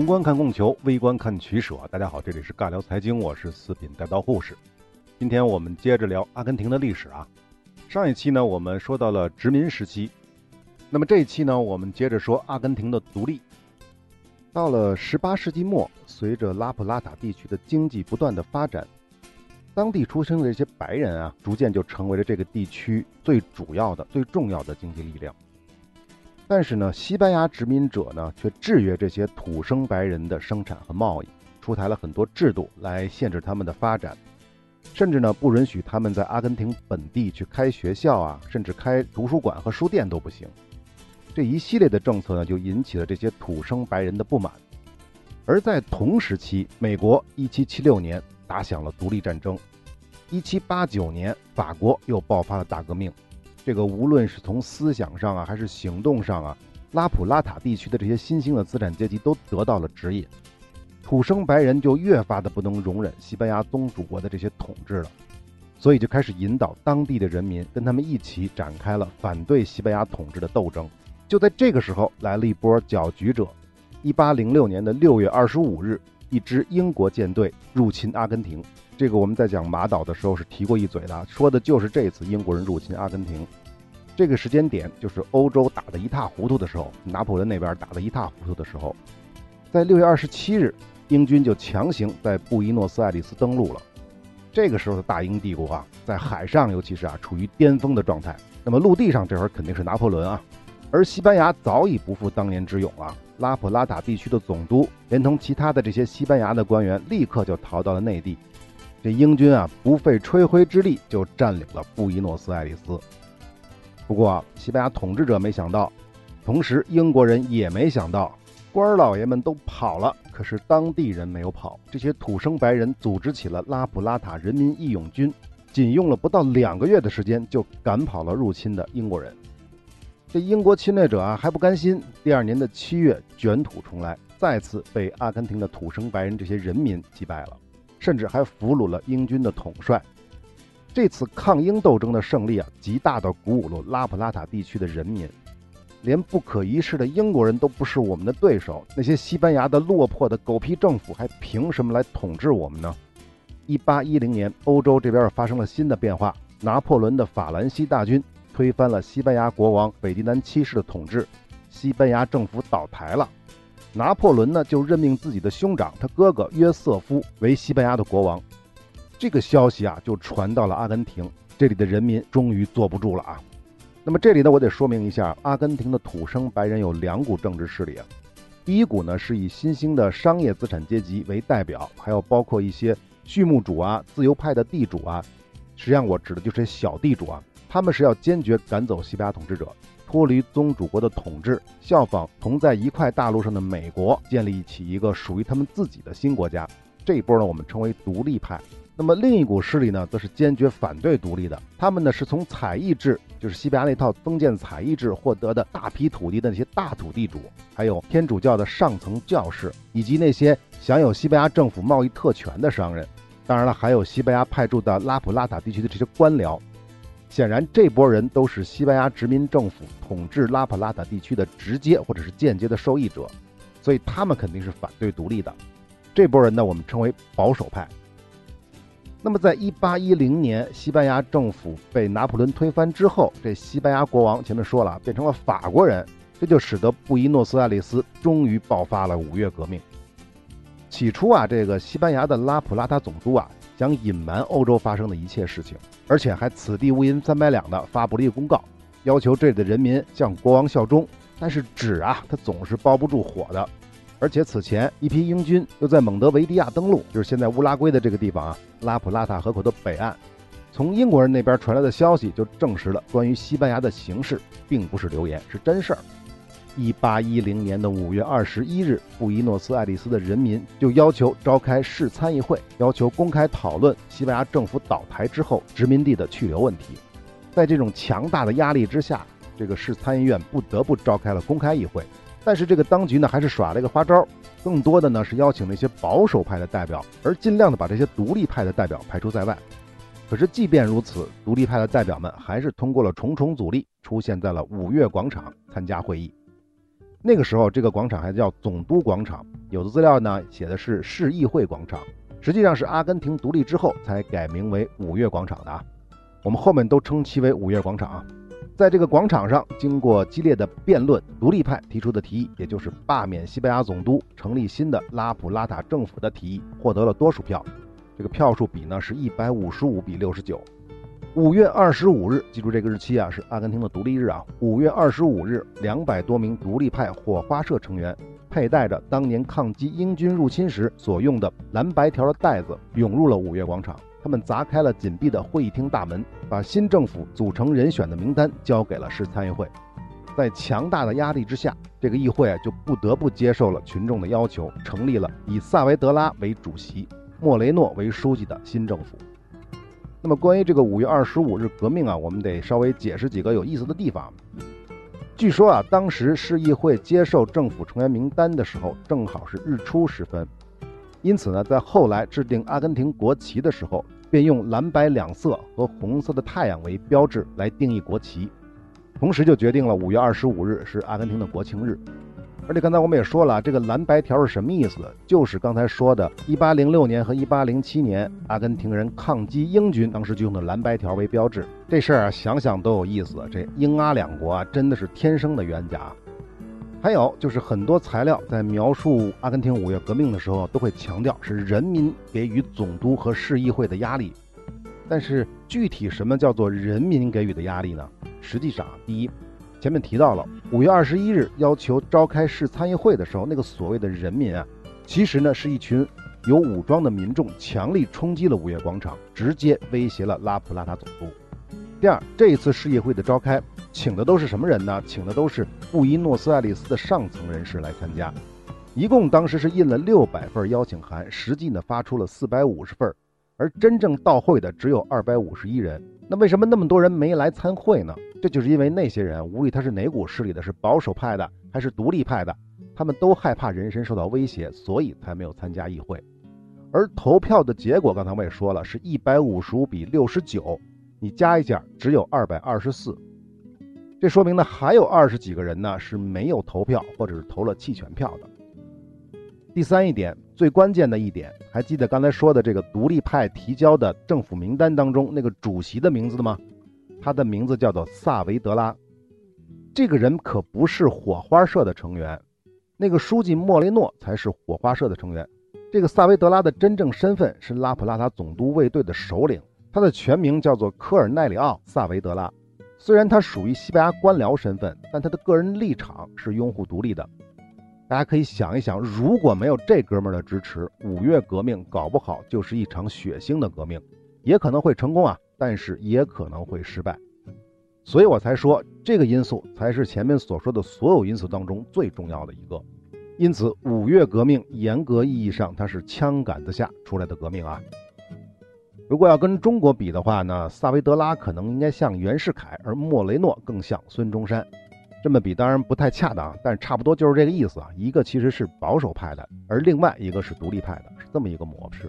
宏观看供求，微观看取舍。大家好，这里是尬聊财经，我是四品带刀护士。今天我们接着聊阿根廷的历史啊。上一期呢，我们说到了殖民时期，那么这一期呢，我们接着说阿根廷的独立。到了十八世纪末，随着拉普拉塔地区的经济不断的发展，当地出生的这些白人啊，逐渐就成为了这个地区最主要的、最重要的经济力量。但是呢，西班牙殖民者呢却制约这些土生白人的生产和贸易，出台了很多制度来限制他们的发展，甚至呢不允许他们在阿根廷本地去开学校啊，甚至开图书馆和书店都不行。这一系列的政策呢，就引起了这些土生白人的不满。而在同时期，美国1776年打响了独立战争，1789年法国又爆发了大革命。这个无论是从思想上啊，还是行动上啊，拉普拉塔地区的这些新兴的资产阶级都得到了指引，土生白人就越发的不能容忍西班牙宗主国的这些统治了，所以就开始引导当地的人民跟他们一起展开了反对西班牙统治的斗争。就在这个时候，来了一波搅局者。一八零六年的六月二十五日，一支英国舰队入侵阿根廷。这个我们在讲马岛的时候是提过一嘴的，说的就是这次英国人入侵阿根廷。这个时间点就是欧洲打得一塌糊涂的时候，拿破仑那边打得一塌糊涂的时候。在六月二十七日，英军就强行在布宜诺斯艾利斯登陆了。这个时候的大英帝国啊，在海上尤其是啊，处于巅峰的状态。那么陆地上这会儿肯定是拿破仑啊，而西班牙早已不复当年之勇了。拉普拉塔地区的总督连同其他的这些西班牙的官员，立刻就逃到了内地。这英军啊，不费吹灰之力就占领了布宜诺斯艾利斯。不过，西班牙统治者没想到，同时英国人也没想到，官老爷们都跑了，可是当地人没有跑。这些土生白人组织起了拉普拉塔人民义勇军，仅用了不到两个月的时间，就赶跑了入侵的英国人。这英国侵略者啊，还不甘心，第二年的七月卷土重来，再次被阿根廷的土生白人这些人民击败了。甚至还俘虏了英军的统帅。这次抗英斗争的胜利啊，极大地鼓舞了拉普拉塔地区的人民。连不可一世的英国人都不是我们的对手，那些西班牙的落魄的狗屁政府还凭什么来统治我们呢？一八一零年，欧洲这边发生了新的变化，拿破仑的法兰西大军推翻了西班牙国王斐迪南七世的统治，西班牙政府倒台了。拿破仑呢，就任命自己的兄长，他哥哥约瑟夫为西班牙的国王。这个消息啊，就传到了阿根廷，这里的人民终于坐不住了啊。那么这里呢，我得说明一下，阿根廷的土生白人有两股政治势力啊。第一股呢，是以新兴的商业资产阶级为代表，还有包括一些畜牧主啊、自由派的地主啊。实际上，我指的就是小地主啊，他们是要坚决赶走西班牙统治者。脱离宗主国的统治，效仿同在一块大陆上的美国，建立起一个属于他们自己的新国家。这一波呢，我们称为独立派。那么另一股势力呢，则是坚决反对独立的。他们呢，是从采邑制，就是西班牙那套封建采邑制获得的大批土地的那些大土地主，还有天主教的上层教士，以及那些享有西班牙政府贸易特权的商人。当然了，还有西班牙派驻的拉普拉塔地区的这些官僚。显然，这波人都是西班牙殖民政府统治拉普拉塔地区的直接或者是间接的受益者，所以他们肯定是反对独立的。这波人呢，我们称为保守派。那么，在一八一零年，西班牙政府被拿破仑推翻之后，这西班牙国王前面说了，变成了法国人，这就使得布宜诺斯艾利斯终于爆发了五月革命。起初啊，这个西班牙的拉普拉塔总督啊。想隐瞒欧洲发生的一切事情，而且还此地无银三百两的发布了一个公告，要求这里的人民向国王效忠。但是纸啊，它总是包不住火的。而且此前一批英军又在蒙德维迪亚登陆，就是现在乌拉圭的这个地方啊，拉普拉塔河口的北岸。从英国人那边传来的消息就证实了，关于西班牙的形势并不是流言，是真事儿。一八一零年的五月二十一日，布宜诺斯艾利斯的人民就要求召开市参议会，要求公开讨论西班牙政府倒台之后殖民地的去留问题。在这种强大的压力之下，这个市参议院不得不召开了公开议会。但是这个当局呢，还是耍了一个花招，更多的呢是邀请那些保守派的代表，而尽量的把这些独立派的代表排除在外。可是即便如此，独立派的代表们还是通过了重重阻力，出现在了五月广场参加会议。那个时候，这个广场还叫总督广场，有的资料呢写的是市议会广场，实际上是阿根廷独立之后才改名为五月广场的啊。我们后面都称其为五月广场啊。在这个广场上，经过激烈的辩论，独立派提出的提议，也就是罢免西班牙总督、成立新的拉普拉塔政府的提议，获得了多数票。这个票数比呢是一百五十五比六十九。五月二十五日，记住这个日期啊，是阿根廷的独立日啊。五月二十五日，两百多名独立派火花社成员，佩戴着当年抗击英军入侵时所用的蓝白条的带子，涌入了五月广场。他们砸开了紧闭的会议厅大门，把新政府组成人选的名单交给了市参议会。在强大的压力之下，这个议会啊就不得不接受了群众的要求，成立了以萨维德拉为主席、莫雷诺为书记的新政府。那么，关于这个五月二十五日革命啊，我们得稍微解释几个有意思的地方。据说啊，当时市议会接受政府成员名单的时候，正好是日出时分。因此呢，在后来制定阿根廷国旗的时候，便用蓝白两色和红色的太阳为标志来定义国旗，同时就决定了五月二十五日是阿根廷的国庆日。而且刚才我们也说了，这个蓝白条是什么意思？就是刚才说的1806年和1807年阿根廷人抗击英军，当时就用的蓝白条为标志。这事儿啊，想想都有意思。这英阿两国啊，真的是天生的冤家。还有就是很多材料在描述阿根廷五月革命的时候，都会强调是人民给予总督和市议会的压力。但是具体什么叫做人民给予的压力呢？实际上，第一，前面提到了五月二十一日要求召开市参议会的时候，那个所谓的人民啊，其实呢是一群有武装的民众强力冲击了五月广场，直接威胁了拉普拉塔总督。第二，这一次市议会的召开。请的都是什么人呢？请的都是布宜诺斯艾利斯的上层人士来参加，一共当时是印了六百份邀请函，实际呢发出了四百五十份，而真正到会的只有二百五十一人。那为什么那么多人没来参会呢？这就是因为那些人，无论他是哪股势力的，是保守派的还是独立派的，他们都害怕人身受到威胁，所以才没有参加议会。而投票的结果，刚才我也说了，是一百五十五比六十九，你加一下，只有二百二十四。这说明呢，还有二十几个人呢是没有投票，或者是投了弃权票的。第三一点，最关键的一点，还记得刚才说的这个独立派提交的政府名单当中那个主席的名字吗？他的名字叫做萨维德拉。这个人可不是火花社的成员，那个书记莫雷诺才是火花社的成员。这个萨维德拉的真正身份是拉普拉塔总督卫队的首领，他的全名叫做科尔奈里奥·萨维德拉。虽然他属于西班牙官僚身份，但他的个人立场是拥护独立的。大家可以想一想，如果没有这哥们儿的支持，五月革命搞不好就是一场血腥的革命，也可能会成功啊，但是也可能会失败。所以我才说，这个因素才是前面所说的所有因素当中最重要的一个。因此，五月革命严格意义上它是枪杆子下出来的革命啊。如果要跟中国比的话呢，萨维德拉可能应该像袁世凯，而莫雷诺更像孙中山。这么比当然不太恰当，但差不多就是这个意思啊。一个其实是保守派的，而另外一个是独立派的，是这么一个模式。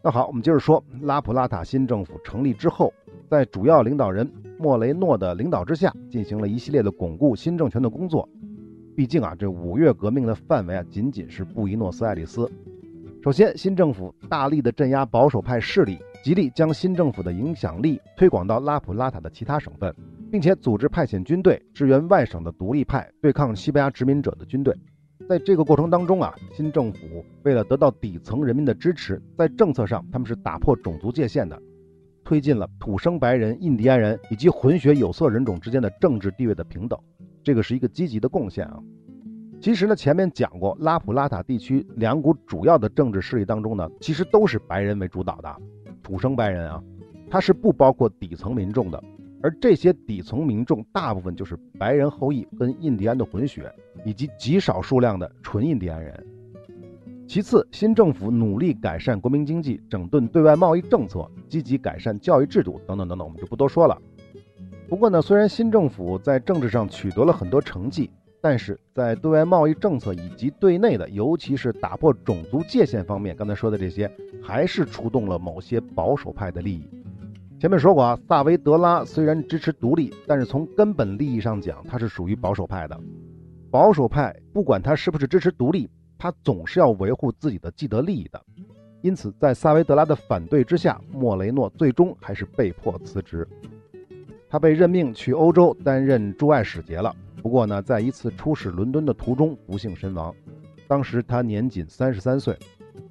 那好，我们接着说，拉普拉塔新政府成立之后，在主要领导人莫雷诺的领导之下，进行了一系列的巩固新政权的工作。毕竟啊，这五月革命的范围啊，仅仅是布宜诺斯艾利斯。首先，新政府大力的镇压保守派势力，极力将新政府的影响力推广到拉普拉塔的其他省份，并且组织派遣军队支援外省的独立派对抗西班牙殖民者的军队。在这个过程当中啊，新政府为了得到底层人民的支持，在政策上他们是打破种族界限的，推进了土生白人、印第安人以及混血有色人种之间的政治地位的平等，这个是一个积极的贡献啊。其实呢，前面讲过，拉普拉塔地区两股主要的政治势力当中呢，其实都是白人为主导的，土生白人啊，它是不包括底层民众的，而这些底层民众大部分就是白人后裔跟印第安的混血，以及极少数量的纯印第安人。其次，新政府努力改善国民经济，整顿对外贸易政策，积极改善教育制度等等等等，我们就不多说了。不过呢，虽然新政府在政治上取得了很多成绩。但是在对外贸易政策以及对内的，尤其是打破种族界限方面，刚才说的这些，还是触动了某些保守派的利益。前面说过啊，萨维德拉虽然支持独立，但是从根本利益上讲，他是属于保守派的。保守派不管他是不是支持独立，他总是要维护自己的既得利益的。因此，在萨维德拉的反对之下，莫雷诺最终还是被迫辞职。他被任命去欧洲担任驻外使节了。不过呢，在一次出使伦敦的途中不幸身亡，当时他年仅三十三岁。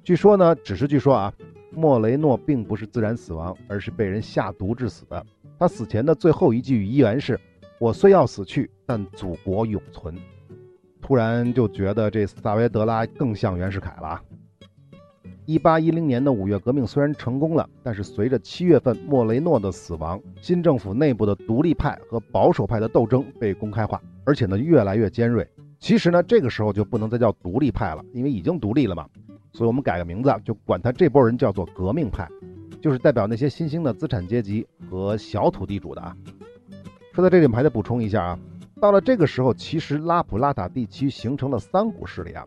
据说呢，只是据说啊，莫雷诺并不是自然死亡，而是被人下毒致死的。他死前的最后一句遗言是：“我虽要死去，但祖国永存。”突然就觉得这萨维德拉更像袁世凯了。一八一零年的五月革命虽然成功了，但是随着七月份莫雷诺的死亡，新政府内部的独立派和保守派的斗争被公开化，而且呢越来越尖锐。其实呢这个时候就不能再叫独立派了，因为已经独立了嘛。所以我们改个名字，就管他这波人叫做革命派，就是代表那些新兴的资产阶级和小土地主的啊。说到这里，我们还得补充一下啊，到了这个时候，其实拉普拉塔地区形成了三股势力啊。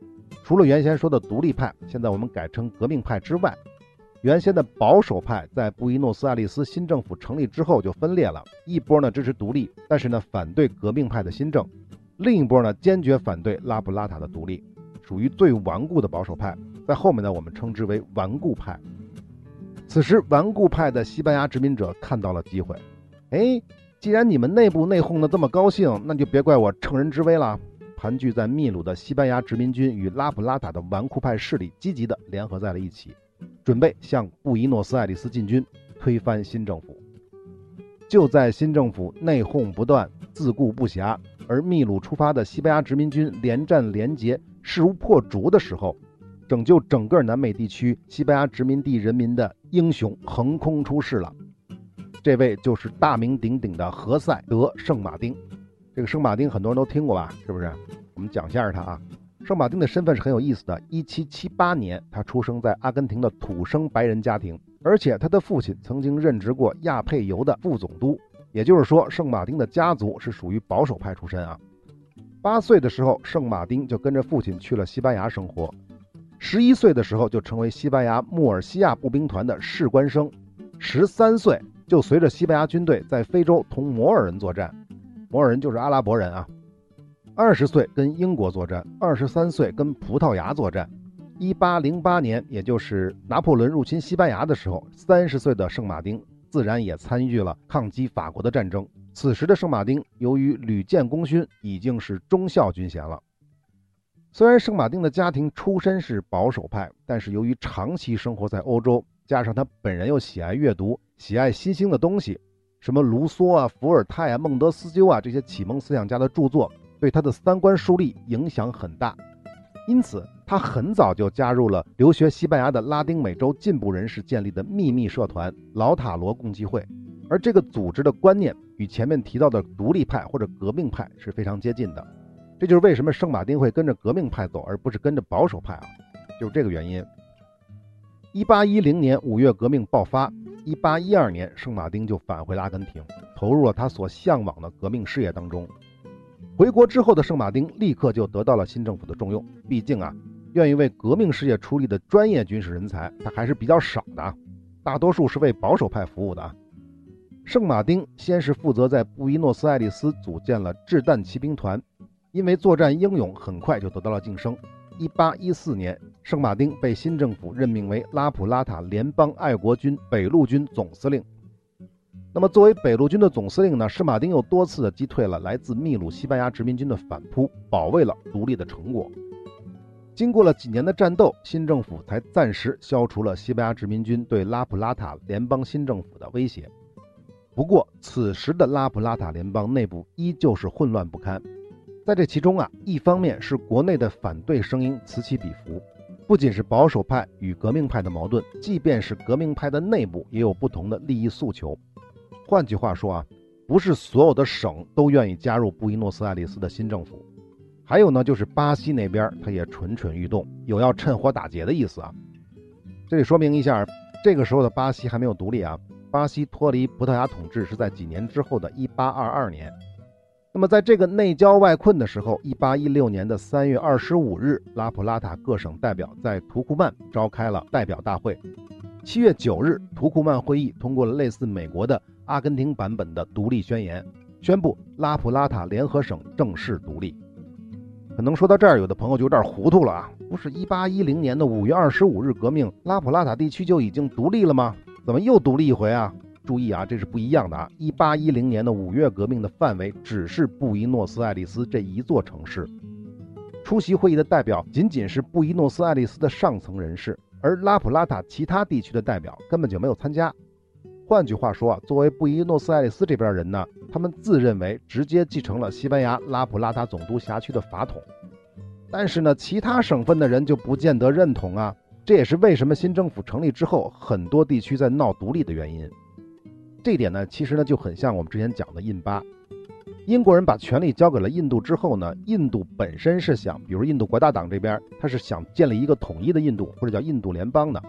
除了原先说的独立派，现在我们改称革命派之外，原先的保守派在布宜诺斯艾利斯新政府成立之后就分裂了，一波呢支持独立，但是呢反对革命派的新政；另一波呢坚决反对拉布拉塔的独立，属于最顽固的保守派，在后面呢我们称之为顽固派。此时顽固派的西班牙殖民者看到了机会，哎，既然你们内部内讧的这么高兴，那就别怪我乘人之危了。盘踞在秘鲁的西班牙殖民军与拉普拉塔的顽固派势力积极地联合在了一起，准备向布宜诺斯艾利斯进军，推翻新政府。就在新政府内讧不断、自顾不暇，而秘鲁出发的西班牙殖民军连战连捷、势如破竹的时候，拯救整个南美地区西班牙殖民地人民的英雄横空出世了。这位就是大名鼎鼎的何塞·德·圣马丁。这个圣马丁很多人都听过吧？是不是？我们讲一下他啊。圣马丁的身份是很有意思的。一七七八年，他出生在阿根廷的土生白人家庭，而且他的父亲曾经任职过亚佩尤的副总督。也就是说，圣马丁的家族是属于保守派出身啊。八岁的时候，圣马丁就跟着父亲去了西班牙生活。十一岁的时候，就成为西班牙穆尔西亚步兵团的士官生。十三岁就随着西班牙军队在非洲同摩尔人作战。摩尔人就是阿拉伯人啊。二十岁跟英国作战，二十三岁跟葡萄牙作战。一八零八年，也就是拿破仑入侵西班牙的时候，三十岁的圣马丁自然也参与了抗击法国的战争。此时的圣马丁由于屡建功勋，已经是中校军衔了。虽然圣马丁的家庭出身是保守派，但是由于长期生活在欧洲，加上他本人又喜爱阅读，喜爱新兴的东西。什么卢梭啊、伏尔泰啊、孟德斯鸠啊这些启蒙思想家的著作，对他的三观树立影响很大。因此，他很早就加入了留学西班牙的拉丁美洲进步人士建立的秘密社团——老塔罗共济会。而这个组织的观念与前面提到的独立派或者革命派是非常接近的。这就是为什么圣马丁会跟着革命派走，而不是跟着保守派啊，就是这个原因。一八一零年五月革命爆发。一八一二年，圣马丁就返回了阿根廷，投入了他所向往的革命事业当中。回国之后的圣马丁立刻就得到了新政府的重用，毕竟啊，愿意为革命事业出力的专业军事人才他还是比较少的啊，大多数是为保守派服务的啊。圣马丁先是负责在布宜诺斯艾利斯组建了掷弹骑兵团，因为作战英勇，很快就得到了晋升。一八一四年，圣马丁被新政府任命为拉普拉塔联邦爱国军北路军总司令。那么，作为北路军的总司令呢，圣马丁又多次的击退了来自秘鲁西班牙殖民军的反扑，保卫了独立的成果。经过了几年的战斗，新政府才暂时消除了西班牙殖民军对拉普拉塔联邦新政府的威胁。不过，此时的拉普拉塔联邦内部依旧是混乱不堪。在这其中啊，一方面是国内的反对声音此起彼伏，不仅是保守派与革命派的矛盾，即便是革命派的内部也有不同的利益诉求。换句话说啊，不是所有的省都愿意加入布宜诺斯艾利斯的新政府。还有呢，就是巴西那边他也蠢蠢欲动，有要趁火打劫的意思啊。这里说明一下，这个时候的巴西还没有独立啊，巴西脱离葡萄牙统治是在几年之后的1822年。那么，在这个内交外困的时候，一八一六年的三月二十五日，拉普拉塔各省代表在图库曼召开了代表大会。七月九日，图库曼会议通过了类似美国的阿根廷版本的独立宣言，宣布拉普拉塔联合省正式独立。可能说到这儿，有的朋友就有点糊涂了啊！不是一八一零年的五月二十五日革命，拉普拉塔地区就已经独立了吗？怎么又独立一回啊？注意啊，这是不一样的啊！一八一零年的五月革命的范围只是布宜诺斯艾利斯这一座城市，出席会议的代表仅仅是布宜诺斯艾利斯的上层人士，而拉普拉塔其他地区的代表根本就没有参加。换句话说啊，作为布宜诺斯艾利斯这边人呢，他们自认为直接继承了西班牙拉普拉塔总督辖区的法统，但是呢，其他省份的人就不见得认同啊。这也是为什么新政府成立之后，很多地区在闹独立的原因。这点呢，其实呢就很像我们之前讲的印巴，英国人把权力交给了印度之后呢，印度本身是想，比如印度国大党这边，他是想建立一个统一的印度，或者叫印度联邦的。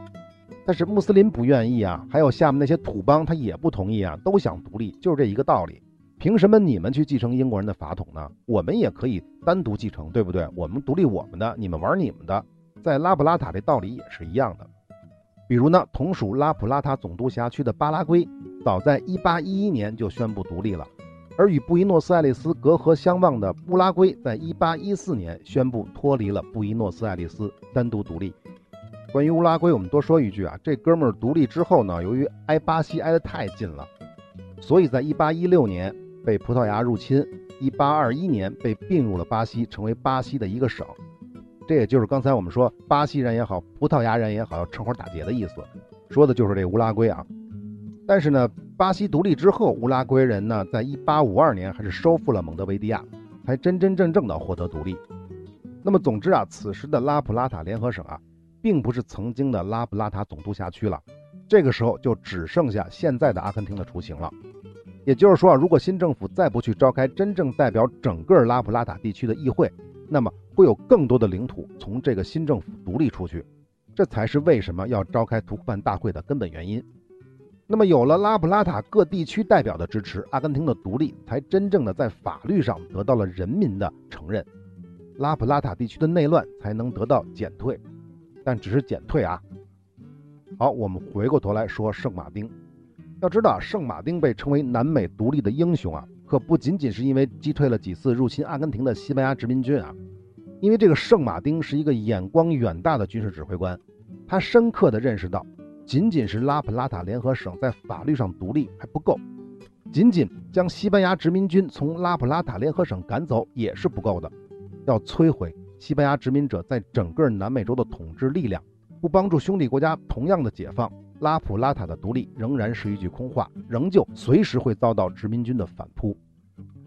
但是穆斯林不愿意啊，还有下面那些土邦他也不同意啊，都想独立，就是这一个道理。凭什么你们去继承英国人的法统呢？我们也可以单独继承，对不对？我们独立我们的，你们玩你们的。在拉普拉塔这道理也是一样的。比如呢，同属拉普拉塔总督辖区的巴拉圭，早在1811年就宣布独立了，而与布宜诺斯艾利斯隔河相望的乌拉圭，在1814年宣布脱离了布宜诺斯艾利斯，单独独立。关于乌拉圭，我们多说一句啊，这哥们儿独立之后呢，由于挨巴西挨得太近了，所以在1816年被葡萄牙入侵，1821年被并入了巴西，成为巴西的一个省。这也就是刚才我们说巴西人也好，葡萄牙人也好，要趁火打劫的意思，说的就是这乌拉圭啊。但是呢，巴西独立之后，乌拉圭人呢，在一八五二年还是收复了蒙德维迪亚，才真真正正的获得独立。那么总之啊，此时的拉普拉塔联合省啊。并不是曾经的拉普拉塔总督辖区了，这个时候就只剩下现在的阿根廷的雏形了。也就是说啊，如果新政府再不去召开真正代表整个拉普拉塔地区的议会，那么会有更多的领土从这个新政府独立出去，这才是为什么要召开图库曼大会的根本原因。那么有了拉普拉塔各地区代表的支持，阿根廷的独立才真正的在法律上得到了人民的承认，拉普拉塔地区的内乱才能得到减退。但只是减退啊。好，我们回过头来说圣马丁。要知道，圣马丁被称为南美独立的英雄啊，可不仅仅是因为击退了几次入侵阿根廷的西班牙殖民军啊。因为这个圣马丁是一个眼光远大的军事指挥官，他深刻地认识到，仅仅是拉普拉塔联合省在法律上独立还不够，仅仅将西班牙殖民军从拉普拉塔联合省赶走也是不够的，要摧毁。西班牙殖民者在整个南美洲的统治力量，不帮助兄弟国家同样的解放，拉普拉塔的独立仍然是一句空话，仍旧随时会遭到殖民军的反扑。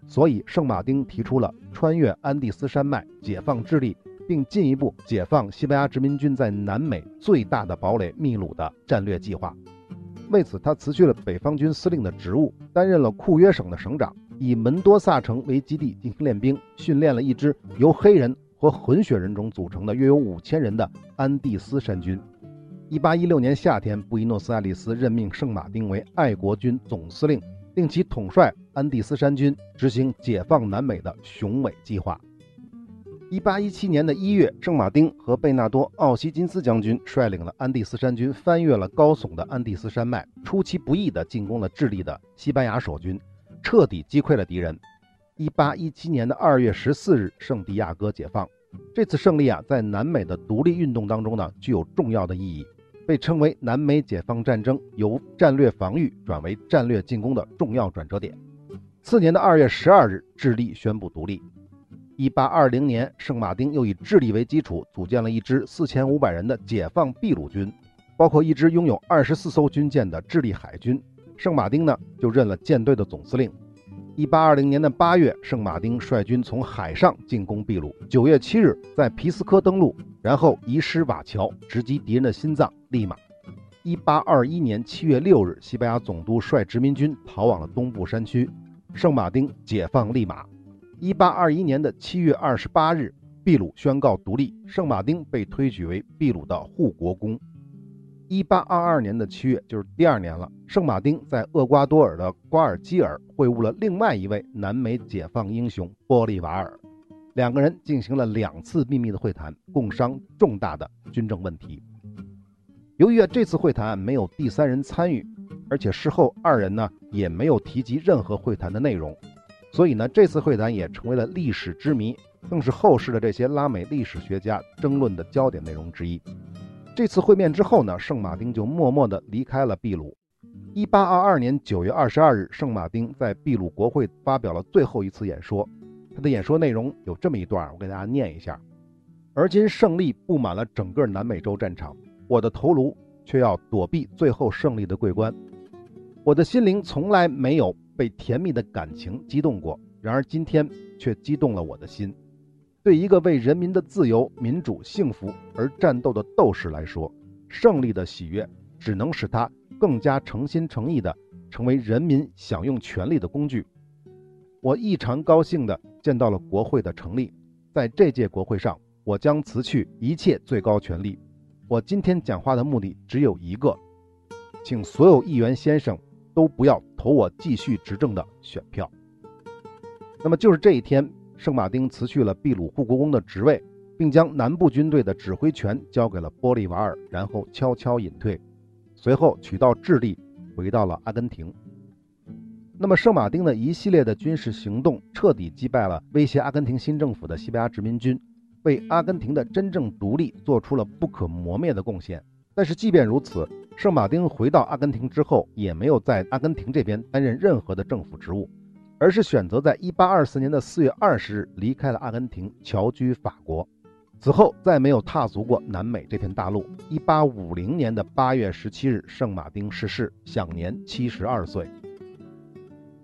所以，圣马丁提出了穿越安第斯山脉解放智利，并进一步解放西班牙殖民军在南美最大的堡垒秘鲁的战略计划。为此，他辞去了北方军司令的职务，担任了库约省的省长，以门多萨城为基地进行练兵，训练了一支由黑人。和混血人种组成的约有五千人的安第斯山军。一八一六年夏天，布宜诺斯艾利斯任命圣马丁为爱国军总司令，令其统帅安第斯山军，执行解放南美的雄伟计划。一八一七年的一月，圣马丁和贝纳多·奥西金斯将军率领了安第斯山军，翻越了高耸的安第斯山脉，出其不意地进攻了智利的西班牙守军，彻底击溃了敌人。一八一七年的二月十四日，圣地亚哥解放。这次胜利啊，在南美的独立运动当中呢，具有重要的意义，被称为南美解放战争由战略防御转为战略进攻的重要转折点。次年的二月十二日，智利宣布独立。一八二零年，圣马丁又以智利为基础，组建了一支四千五百人的解放秘鲁军，包括一支拥有二十四艘军舰的智利海军。圣马丁呢，就任了舰队的总司令。一八二零年的八月，圣马丁率军从海上进攻秘鲁。九月七日，在皮斯科登陆，然后移师瓦乔，直击敌人的心脏利马。一八二一年七月六日，西班牙总督率殖民军逃往了东部山区，圣马丁解放利马。一八二一年的七月二十八日，秘鲁宣告独立，圣马丁被推举为秘鲁的护国公。一八二二年的七月，就是第二年了。圣马丁在厄瓜多尔的瓜尔基尔会晤了另外一位南美解放英雄玻利瓦尔，两个人进行了两次秘密的会谈，共商重大的军政问题。由于啊这次会谈没有第三人参与，而且事后二人呢也没有提及任何会谈的内容，所以呢这次会谈也成为了历史之谜，更是后世的这些拉美历史学家争论的焦点内容之一。这次会面之后呢，圣马丁就默默地离开了秘鲁。一八二二年九月二十二日，圣马丁在秘鲁国会发表了最后一次演说。他的演说内容有这么一段，我给大家念一下：而今胜利布满了整个南美洲战场，我的头颅却要躲避最后胜利的桂冠。我的心灵从来没有被甜蜜的感情激动过，然而今天却激动了我的心。对一个为人民的自由、民主、幸福而战斗的斗士来说，胜利的喜悦只能使他更加诚心诚意地成为人民享用权力的工具。我异常高兴地见到了国会的成立，在这届国会上，我将辞去一切最高权力。我今天讲话的目的只有一个，请所有议员先生都不要投我继续执政的选票。那么就是这一天。圣马丁辞去了秘鲁护国公的职位，并将南部军队的指挥权交给了玻利瓦尔，然后悄悄隐退。随后取道智利，回到了阿根廷。那么，圣马丁的一系列的军事行动彻底击败了威胁阿根廷新政府的西班牙殖民军，为阿根廷的真正独立做出了不可磨灭的贡献。但是，即便如此，圣马丁回到阿根廷之后，也没有在阿根廷这边担任任何的政府职务。而是选择在1824年的4月20日离开了阿根廷，侨居法国。此后再没有踏足过南美这片大陆。1850年的8月17日，圣马丁逝世，享年72岁。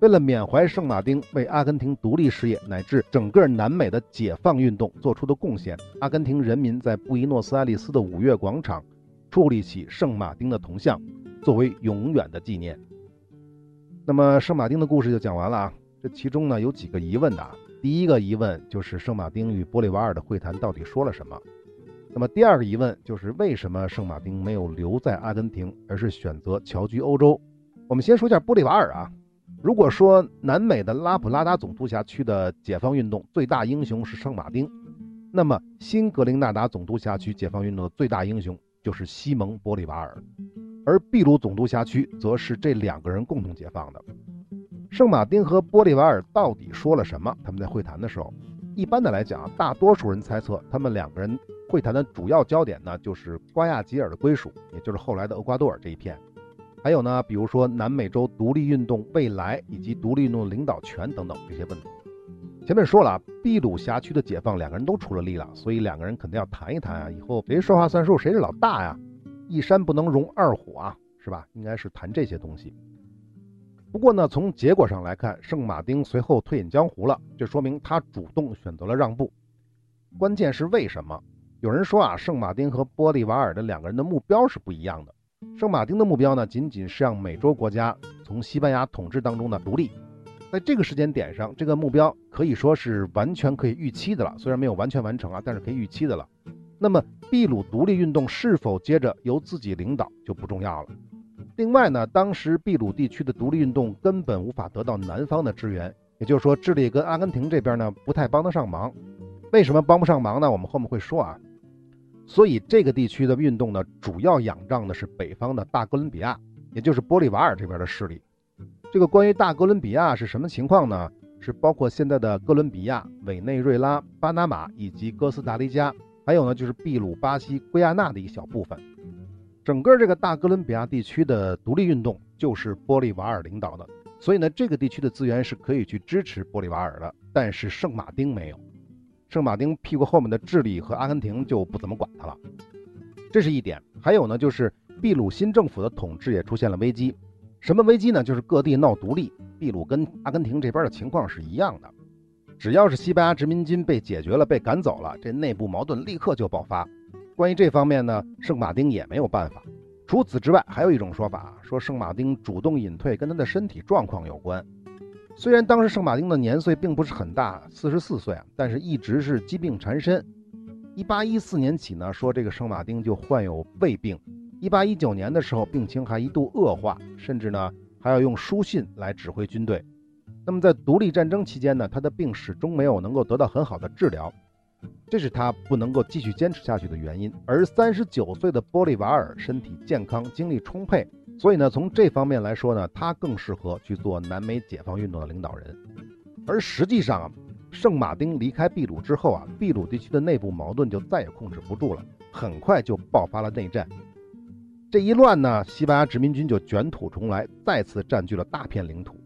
为了缅怀圣马丁为阿根廷独立事业乃至整个南美的解放运动做出的贡献，阿根廷人民在布宜诺斯艾利斯的五月广场矗立起圣马丁的铜像，作为永远的纪念。那么，圣马丁的故事就讲完了啊。这其中呢有几个疑问的啊，第一个疑问就是圣马丁与玻利瓦尔的会谈到底说了什么？那么第二个疑问就是为什么圣马丁没有留在阿根廷，而是选择侨居欧洲？我们先说一下玻利瓦尔啊。如果说南美的拉普拉达总督辖区的解放运动最大英雄是圣马丁，那么新格林纳达总督辖区解放运动的最大英雄就是西蒙·玻利瓦尔，而秘鲁总督辖区则是这两个人共同解放的。圣马丁和玻利瓦尔到底说了什么？他们在会谈的时候，一般的来讲，大多数人猜测，他们两个人会谈的主要焦点呢，就是瓜亚吉尔的归属，也就是后来的厄瓜多尔这一片，还有呢，比如说南美洲独立运动未来以及独立运动领导权等等这些问题。前面说了啊，秘鲁辖区的解放，两个人都出了力了，所以两个人肯定要谈一谈啊，以后谁说话算数，谁是老大呀？一山不能容二虎啊，是吧？应该是谈这些东西。不过呢，从结果上来看，圣马丁随后退隐江湖了，这说明他主动选择了让步。关键是为什么？有人说啊，圣马丁和玻利瓦尔的两个人的目标是不一样的。圣马丁的目标呢，仅仅是让美洲国家从西班牙统治当中呢独立。在这个时间点上，这个目标可以说是完全可以预期的了。虽然没有完全完成啊，但是可以预期的了。那么秘鲁独立运动是否接着由自己领导就不重要了。另外呢，当时秘鲁地区的独立运动根本无法得到南方的支援，也就是说，智利跟阿根廷这边呢不太帮得上忙。为什么帮不上忙呢？我们后面会说啊。所以这个地区的运动呢，主要仰仗的是北方的大哥伦比亚，也就是玻利瓦尔这边的势力。这个关于大哥伦比亚是什么情况呢？是包括现在的哥伦比亚、委内瑞拉、巴拿马以及哥斯达黎加，还有呢就是秘鲁、巴西、圭亚那的一小部分。整个这个大哥伦比亚地区的独立运动就是玻利瓦尔领导的，所以呢，这个地区的资源是可以去支持玻利瓦尔的。但是圣马丁没有，圣马丁屁股后面的智利和阿根廷就不怎么管他了，这是一点。还有呢，就是秘鲁新政府的统治也出现了危机。什么危机呢？就是各地闹独立，秘鲁跟阿根廷这边的情况是一样的。只要是西班牙殖民军被解决了、被赶走了，这内部矛盾立刻就爆发。关于这方面呢，圣马丁也没有办法。除此之外，还有一种说法，说圣马丁主动隐退跟他的身体状况有关。虽然当时圣马丁的年岁并不是很大，四十四岁啊，但是一直是疾病缠身。一八一四年起呢，说这个圣马丁就患有胃病。一八一九年的时候，病情还一度恶化，甚至呢还要用书信来指挥军队。那么在独立战争期间呢，他的病始终没有能够得到很好的治疗。这是他不能够继续坚持下去的原因。而三十九岁的玻利瓦尔身体健康，精力充沛，所以呢，从这方面来说呢，他更适合去做南美解放运动的领导人。而实际上啊，圣马丁离开秘鲁之后啊，秘鲁地区的内部矛盾就再也控制不住了，很快就爆发了内战。这一乱呢，西班牙殖民军就卷土重来，再次占据了大片领土。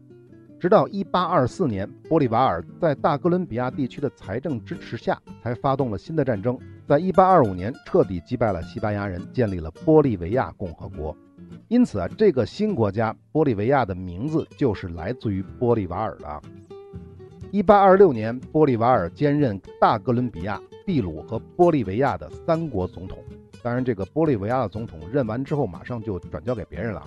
直到1824年，玻利瓦尔在大哥伦比亚地区的财政支持下，才发动了新的战争，在1825年彻底击败了西班牙人，建立了玻利维亚共和国。因此啊，这个新国家玻利维亚的名字就是来自于玻利瓦尔的。一八二六年，玻利瓦尔兼任大哥伦比亚、秘鲁和玻利维亚的三国总统。当然，这个玻利维亚的总统任完之后，马上就转交给别人了。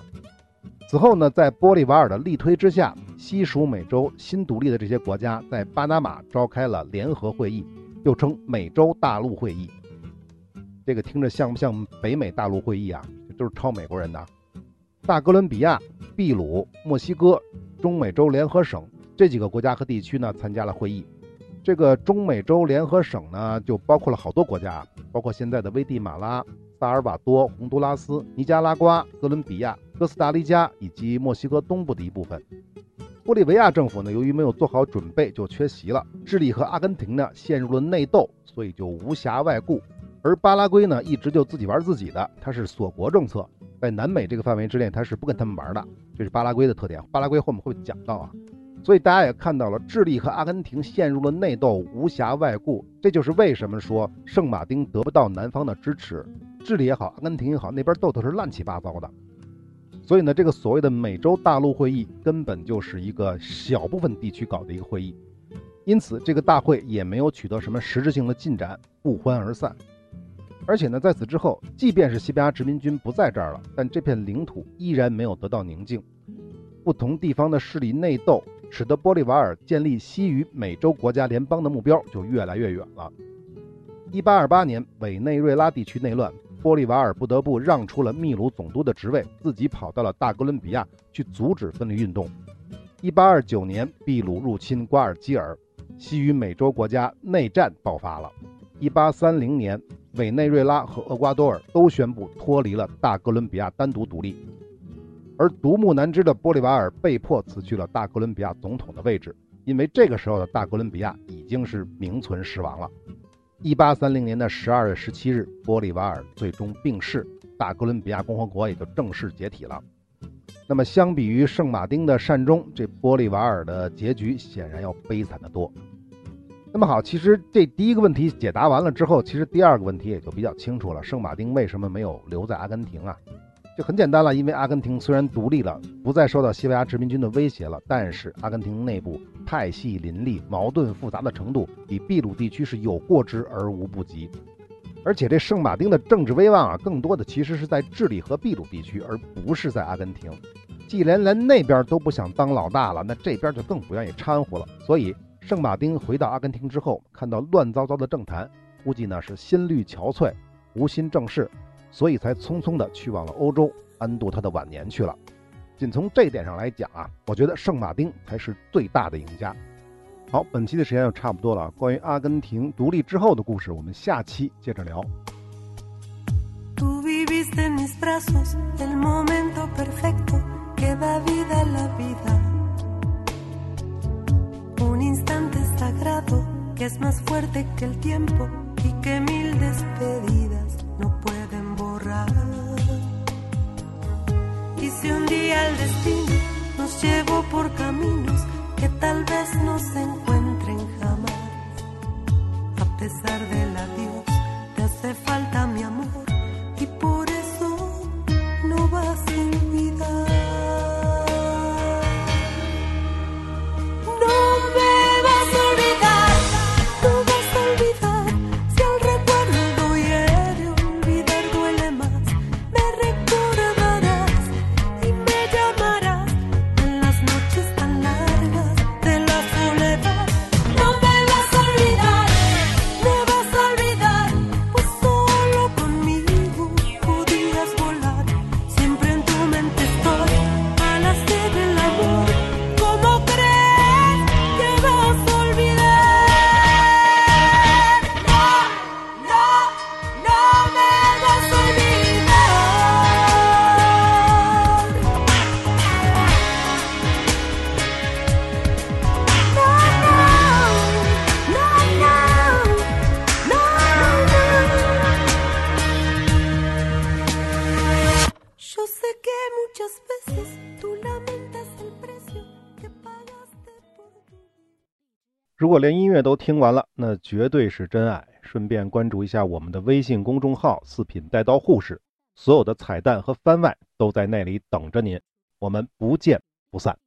此后呢，在玻利瓦尔的力推之下，西属美洲新独立的这些国家在巴拿马召开了联合会议，又称美洲大陆会议。这个听着像不像北美大陆会议啊？都是抄美国人的。大哥伦比亚、秘鲁、墨西哥、中美洲联合省这几个国家和地区呢，参加了会议。这个中美洲联合省呢，就包括了好多国家，包括现在的危地马拉、萨尔瓦多、洪都拉斯、尼加拉瓜、哥伦比亚、哥斯达黎加以及墨西哥东部的一部分。玻利维亚政府呢，由于没有做好准备，就缺席了。智利和阿根廷呢，陷入了内斗，所以就无暇外顾。而巴拉圭呢，一直就自己玩自己的，它是锁国政策。在南美这个范围之内，它是不跟他们玩的，这是巴拉圭的特点。巴拉圭后面会讲到啊，所以大家也看到了，智利和阿根廷陷入了内斗，无暇外顾。这就是为什么说圣马丁得不到南方的支持。智利也好，阿根廷也好，那边斗的是乱七八糟的。所以呢，这个所谓的美洲大陆会议根本就是一个小部分地区搞的一个会议，因此这个大会也没有取得什么实质性的进展，不欢而散。而且呢，在此之后，即便是西班牙殖民军不在这儿了，但这片领土依然没有得到宁静。不同地方的势力内斗，使得玻利瓦尔建立西与美洲国家联邦的目标就越来越远了。1828年，委内瑞拉地区内乱，玻利瓦尔不得不让出了秘鲁总督的职位，自己跑到了大哥伦比亚去阻止分离运动。1829年，秘鲁入侵瓜尔基尔，西与美洲国家内战爆发了。1830年。委内瑞拉和厄瓜多尔都宣布脱离了大哥伦比亚，单独独立。而独木难支的玻利瓦尔被迫辞去了大哥伦比亚总统的位置，因为这个时候的大哥伦比亚已经是名存实亡了。一八三零年的十二月十七日，玻利瓦尔最终病逝，大哥伦比亚共和国也就正式解体了。那么，相比于圣马丁的善终，这玻利瓦尔的结局显然要悲惨得多。那么好，其实这第一个问题解答完了之后，其实第二个问题也就比较清楚了。圣马丁为什么没有留在阿根廷啊？就很简单了，因为阿根廷虽然独立了，不再受到西班牙殖民军的威胁了，但是阿根廷内部派系林立、矛盾复杂的程度，比秘鲁地区是有过之而无不及。而且这圣马丁的政治威望啊，更多的其实是在智利和秘鲁地区，而不是在阿根廷。既然连那边都不想当老大了，那这边就更不愿意掺和了。所以。圣马丁回到阿根廷之后，看到乱糟糟的政坛，估计呢是心虑憔悴，无心正事，所以才匆匆的去往了欧洲，安度他的晚年去了。仅从这点上来讲啊，我觉得圣马丁才是最大的赢家。好，本期的时间就差不多了。关于阿根廷独立之后的故事，我们下期接着聊。Es más fuerte que el tiempo y que mil despedidas no pueden borrar. Y si un día el destino nos llevó por caminos que tal vez no se encuentren jamás, a pesar del adiós, te hace falta mi amor y por eso no vas a 连音乐都听完了，那绝对是真爱。顺便关注一下我们的微信公众号“四品带刀护士”，所有的彩蛋和番外都在那里等着您。我们不见不散。